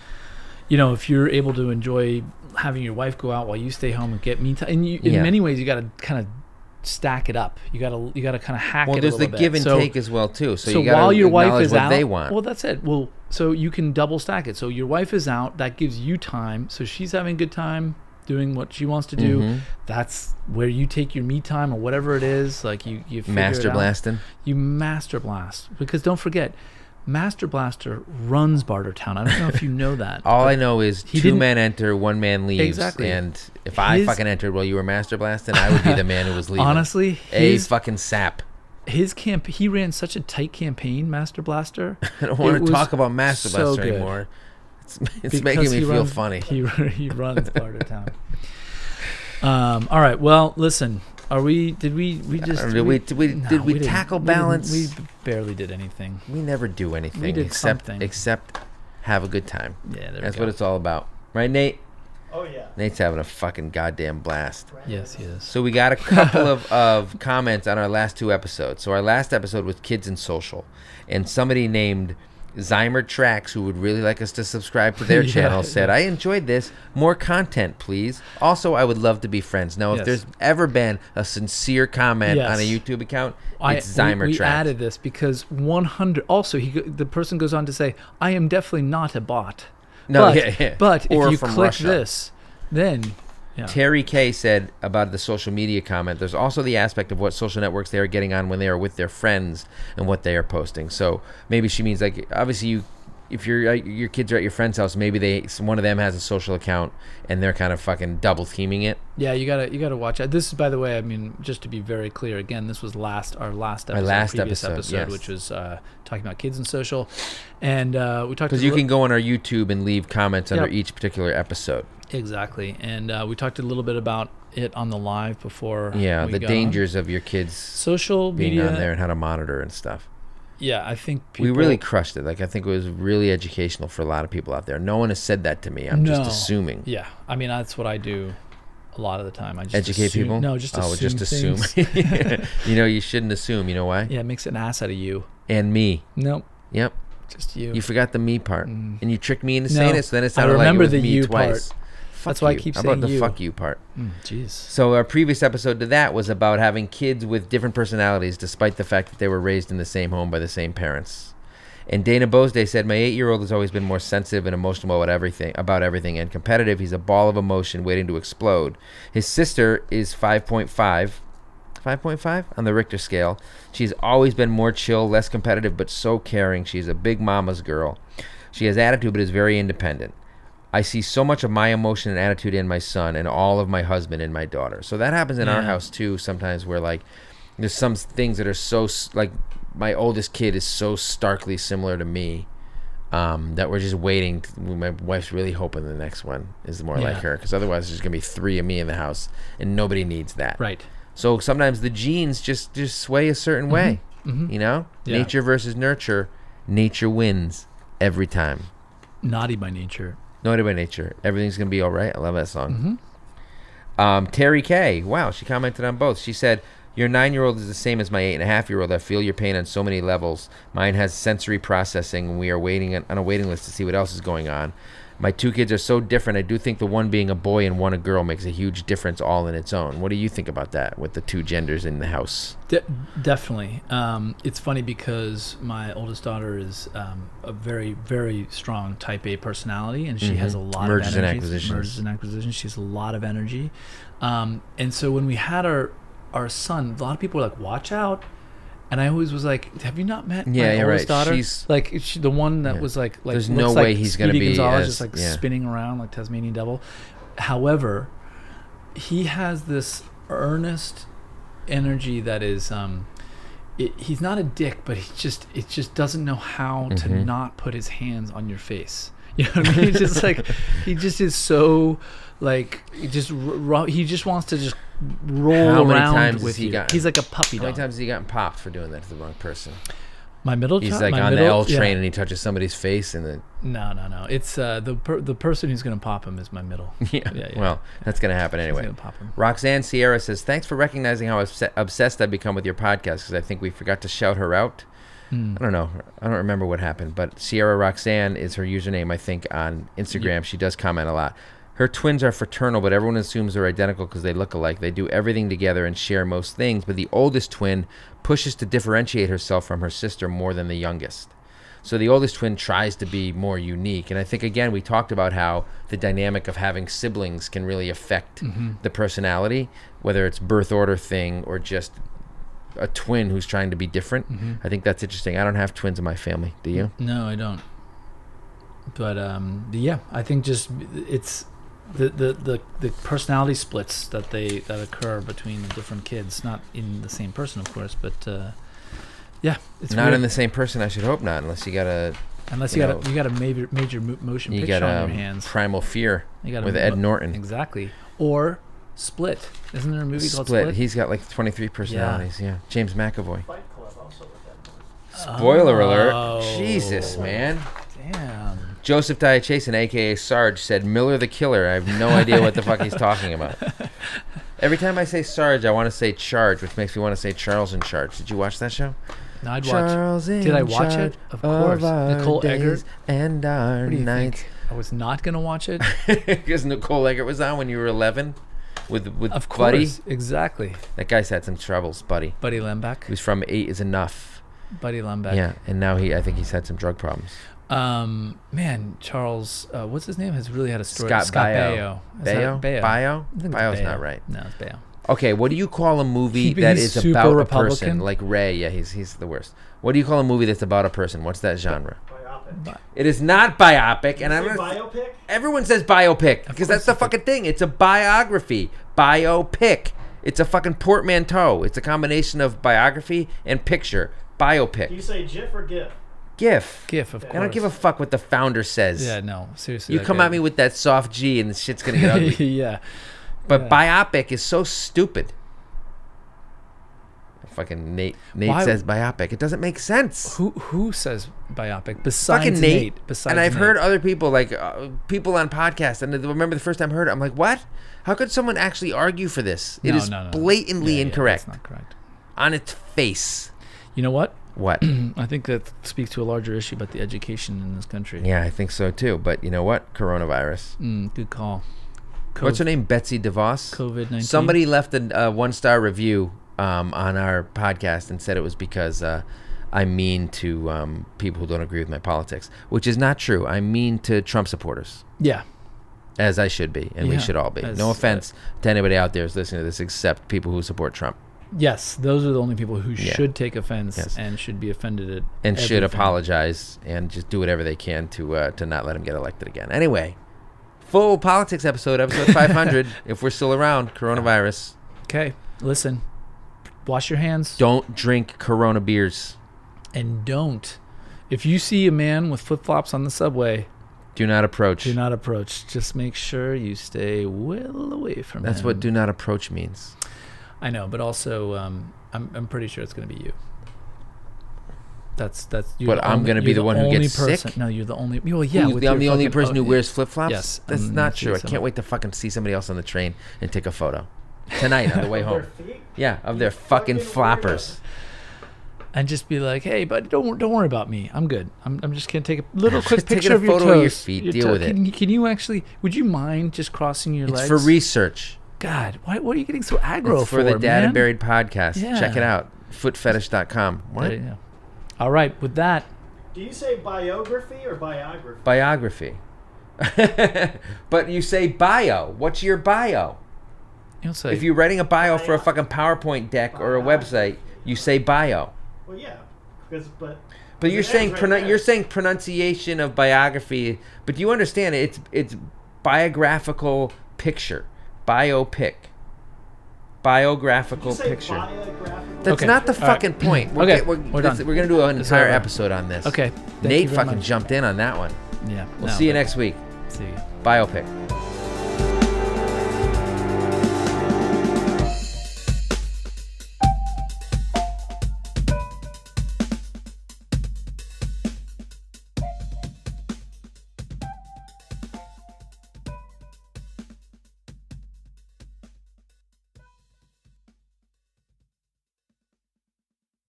you know, if you're able to enjoy having your wife go out while you stay home and get me time, and you, in Yeah. many ways, you got to kind of stack it up. You got to you got to kind of hack Well, it. a there's the bit. give and So- take as well too. So, so you while your wife is out, they want. well, that's it. Well, so you can double stack it. So your wife is out, that gives you time. So she's having a good time doing what she wants to do. Mhm. That's where you take your me time or whatever it is. Like you, you Master blasting. You master blast because don't forget, Master Blaster runs Bartertown. I don't know if you know that. All I know is two men enter, one man leaves. Exactly. And if I fucking entered while you were master blasting, I would be the man who was leaving. honestly, a fucking sap. his camp he ran such a tight campaign, Master Blaster. I don't want It to talk about master so blaster good. anymore. It's, it's making me feel runs- funny. He he runs Bartertown. Um. All right. Well, listen. Are we? Did we? We just. Uh, did we- did we- no, did we didn't- tackle balance? We, barely did anything. We never do anything did except something. except have a good time. Yeah. There That's we what it's all about, right, Nate? Oh yeah. Nate's having a fucking goddamn blast. Yes. Yes. So we got a couple of, of comments on our last two episodes. So our last episode was kids and social, and somebody named Zymer Tracks, who would really like us to subscribe to their Yeah. channel, said, "I enjoyed this. More content, please. Also, I would love to be friends." Now, if there's ever been a sincere comment on a YouTube account, I, it's Zymer we, we Tracks. added this because 100. Also, he the person goes on to say, "I am definitely not a bot." No, but, yeah, yeah. But if you click Russia. this, then yeah. Terry K said about the social media comment, there's also the aspect of what social networks they are getting on when they are with their friends and what they are posting. So maybe she means like obviously you if your your kids are at your friend's house, maybe they one of them has a social account and they're kind of fucking double teaming it. Yeah, you gotta you gotta watch it. This is, by the way, I mean, just to be very clear, again, this was last our last Our episode, last previous episode, episode, yes. which was uh, talking about kids and social, and uh, we talked Because you li- can go on our YouTube and leave comments under each particular episode. Exactly, and uh, we talked a little bit about it on the live before. Yeah, the got on. dangers of your kids social being media. on there and how to monitor and stuff. Yeah, I think we really crushed it. Like I think it was really educational for a lot of people out there. No one has said that to me. I'm just assuming. Yeah, I mean that's what I do a lot of the time. I just Educate assume- people? No, just oh, assume just assume. you know, you shouldn't assume. You know why? yeah, it makes an ass out of you. And me. Nope, Yep. just you. You forgot the me part, Mm. and you tricked me into No, saying it. So then it I sounded like it remember was the me you twice. part. Fuck That's why I you. keep How about saying the you. fuck you part? Mm, Jeez. So our previous episode to that was about having kids with different personalities, despite the fact that they were raised in the same home by the same parents. And Dana Bosday said, "My eight-year-old has always been more sensitive and emotional about everything, about everything, and competitive. He's a ball of emotion waiting to explode. His sister is 5.5, 5.5 on the Richter scale. She's always been more chill, less competitive, but so caring. She's a big mama's girl. She has attitude, but is very independent. I see so much of my emotion and attitude in my son, and all of my husband and my daughter. So that happens in our house too. Sometimes where like there's some things that are so like my oldest kid is so starkly similar to me um, that we're just waiting. My wife's really hoping the next one is more like her, because otherwise there's gonna be three of me in the house, and nobody needs that. Right. So sometimes the genes just just sway a certain way. Mhm. You know, Yeah. nature versus nurture. Nature wins every time. Naughty by nature. Naughty by nature. Everything's gonna be all right. I love that song. Mm-hmm. Um, Terry K. Wow, she commented on both. She said, "Your nine-year-old is the same as my eight and a half-year-old. I feel your pain on so many levels. Mine has sensory processing, and we are waiting on a waiting list to see what else is going on. My two kids are so different. I do think the one being a boy and one a girl makes a huge difference all in its own. What do you think about that with the two genders in the house? De- definitely. Um, it's funny because my oldest daughter is um, a very, very strong Type A personality, and she has a lot Mergers of and energy. acquisitions. Mergers and acquisitions. She has a lot of energy, um, and so when we had our our son, a lot of people were like, "Watch out." And I always was like, "Have you not met Yeah, my oldest right. daughter? She's- like she, the one that Yeah. was like, like There's looks no like way he's gonna be Gonzalez, as- just like yeah. spinning around like Tasmanian devil. However, he has this earnest energy that is um it, he's not a dick but he just it just doesn't know how to Mhm. not put his hands on your face you know what i mean just like he just is so like he just ro- he just wants to just roll How many around times with he you gotten- he's like a puppy How many times has he gotten popped for doing that to the wrong person? my middle He's like on the middle- L yeah. train and he touches somebody's face and then no no no it's uh the per- the person who's gonna pop him is my middle yeah. Yeah, yeah. Well, that's gonna happen anyway. gonna pop him Roxanne Sierra says, "Thanks for recognizing how obs- obsessed I've become with your podcast because I think we forgot to shout her out. Hmm. I don't know. I don't remember what happened, but Sierra Roxanne is her username, I think, on Instagram. She does comment a lot. Her twins are fraternal, but everyone assumes they're identical because they look alike. They do everything together and share most things, but the oldest twin pushes to differentiate herself from her sister more than the youngest. So the oldest twin tries to be more unique. And I think, again, we talked about how the dynamic of having siblings can really affect Mm-hmm. the personality, whether it's birth order thing or just a twin who's trying to be different. Mm-hmm. I think that's interesting. I don't have twins in my family. Do you? No, I don't. But um, yeah, I think just it's the, the, the, the personality splits that they that occur between the different kids, not in the same person, of course, but uh, yeah, it's not weird. in the same person. I should hope not, unless you got a unless you you, know, got a, you got a major major mo- motion you picture got on a your hands. primal fear You got with mo- Ed Norton. exactly, or Split. Isn't there a movie called Split. Split? He's got like 23 personalities. Yeah. James McAvoy. Fight Club also with that. Spoiler Oh. alert. Jesus, man. Joseph Diachason, aka Sarge, said Miller the Killer. I have no idea what the fuck he's talking about. Every time I say Sarge, I want to say Charge, which makes me want to say Charles in Charge. Did you watch that show? No, I'd watch. Charles in Did I watch it? Of course. our Nicole Eggert. and our What do you nights. think? I was not gonna watch it. Because Nicole Eggert was on when you were 11 with with Of Buddy. course, exactly. That guy's had some troubles, Buddy. Buddy Lembeck. Who's from Eight is Enough. Buddy Lembeck. Yeah, and now he, I think he's had some drug problems. Um, man, Charles, uh, what's his name? Has really had a story. Scott Baio. Baio. Is that Bayo? Baio. Bio? I think it's Bio's Baio. not right. No, it's Baio. Okay, what do you call a movie He- that he's is about a Republican. person? Like Ray, yeah, he's he's the worst. What do you call a movie that's about a person? What's that genre? Biopic. It is not biopic, and I'm biopic? everyone says biopic because that's the fucking thing. It's a biography, biopic. It's a fucking portmanteau. It's a combination of biography and picture. Biopic. Do you say GIF or GIF? GIF. GIF, of course. I don't give a fuck what the founder says. Yeah, no, seriously. you come guy- at me with that soft G, and the shit's gonna get ugly. yeah. But Yeah. biopic is so stupid. Fucking Nate. Nate Why- says biopic. It doesn't make sense. Who who says biopic besides Fucking Nate. Nate? Besides and I've Nate. heard other people like uh, people on podcasts, and I remember the first time I heard it, I'm like, what? How could someone actually argue for this? It No, is no, no. blatantly Yeah, yeah, incorrect that's not correct. on its face. You know what? What? I think that speaks to a larger issue about the education in this country. yeah, I think so too. But you know what? Coronavirus. Mm, good call. What's her name? Betsy DeVos. COVID nineteen. Somebody left a uh, one star review um, on our podcast and said it was because uh, I'm mean to um, people who don't agree with my politics, which is not true. I'm mean to Trump supporters, Yeah. as I should be, and we should all be. no offense to anybody out there who's listening to this, except people who support Trump Yes, those are the only people who Yeah. should take offense Yes. and should be offended at and should apologize and just do whatever they can to uh, to not let him get elected again. Anyway, full politics episode, episode 500, if we're still around. Coronavirus. Okay, listen. Wash your hands Don't drink Corona beers. and don't. If you see a man with flip flops on the subway, Do not approach. do not approach. Just make sure you stay well away from That's him. what do not approach means. I know, but also, um, I'm I'm pretty sure it's gonna be you. That's that's. You're But the I'm gonna be you're the one who gets person. sick? No, you're the only. Well, yeah, Who's with the, I'm the only fucking- person who oh, wears flip flops. Yes, that's I'm not gonna true. I can't wait to fucking see somebody else on the train and take a photo tonight on the way home. Yeah, of their fucking fucking flappers. and just be like, "Hey, but don't don't worry about me. I'm good. I'm, I'm just gonna take a little quick Just picture a of your photo of your feet. Your Deal with it. Can, can you actually? Would you mind just crossing your It's legs? It's for research. God, why, what are you getting so aggro It's for the Dad man? and Buried podcast. Check it out. Footfetish.com. What? There you go. All right, with that, Do you say biography or biography? Biography. but you say bio. What's your bio? you'll say. If you're writing a bio for a fucking PowerPoint deck or a website, you say bio. Well, yeah, because but. But you're saying right pronou- there. you're saying pronunciation of biography, but you understand it, it's it's biographical picture, biopic, biographical Did you say picture. biographical? That's Okay. not the All right. fucking point. We're, Okay, we're, we're this- done. we're gonna do an entire episode on this. okay, thank Nate fucking much. jumped in on that one. Yeah, We'll no, see you next week. See you. Biopic.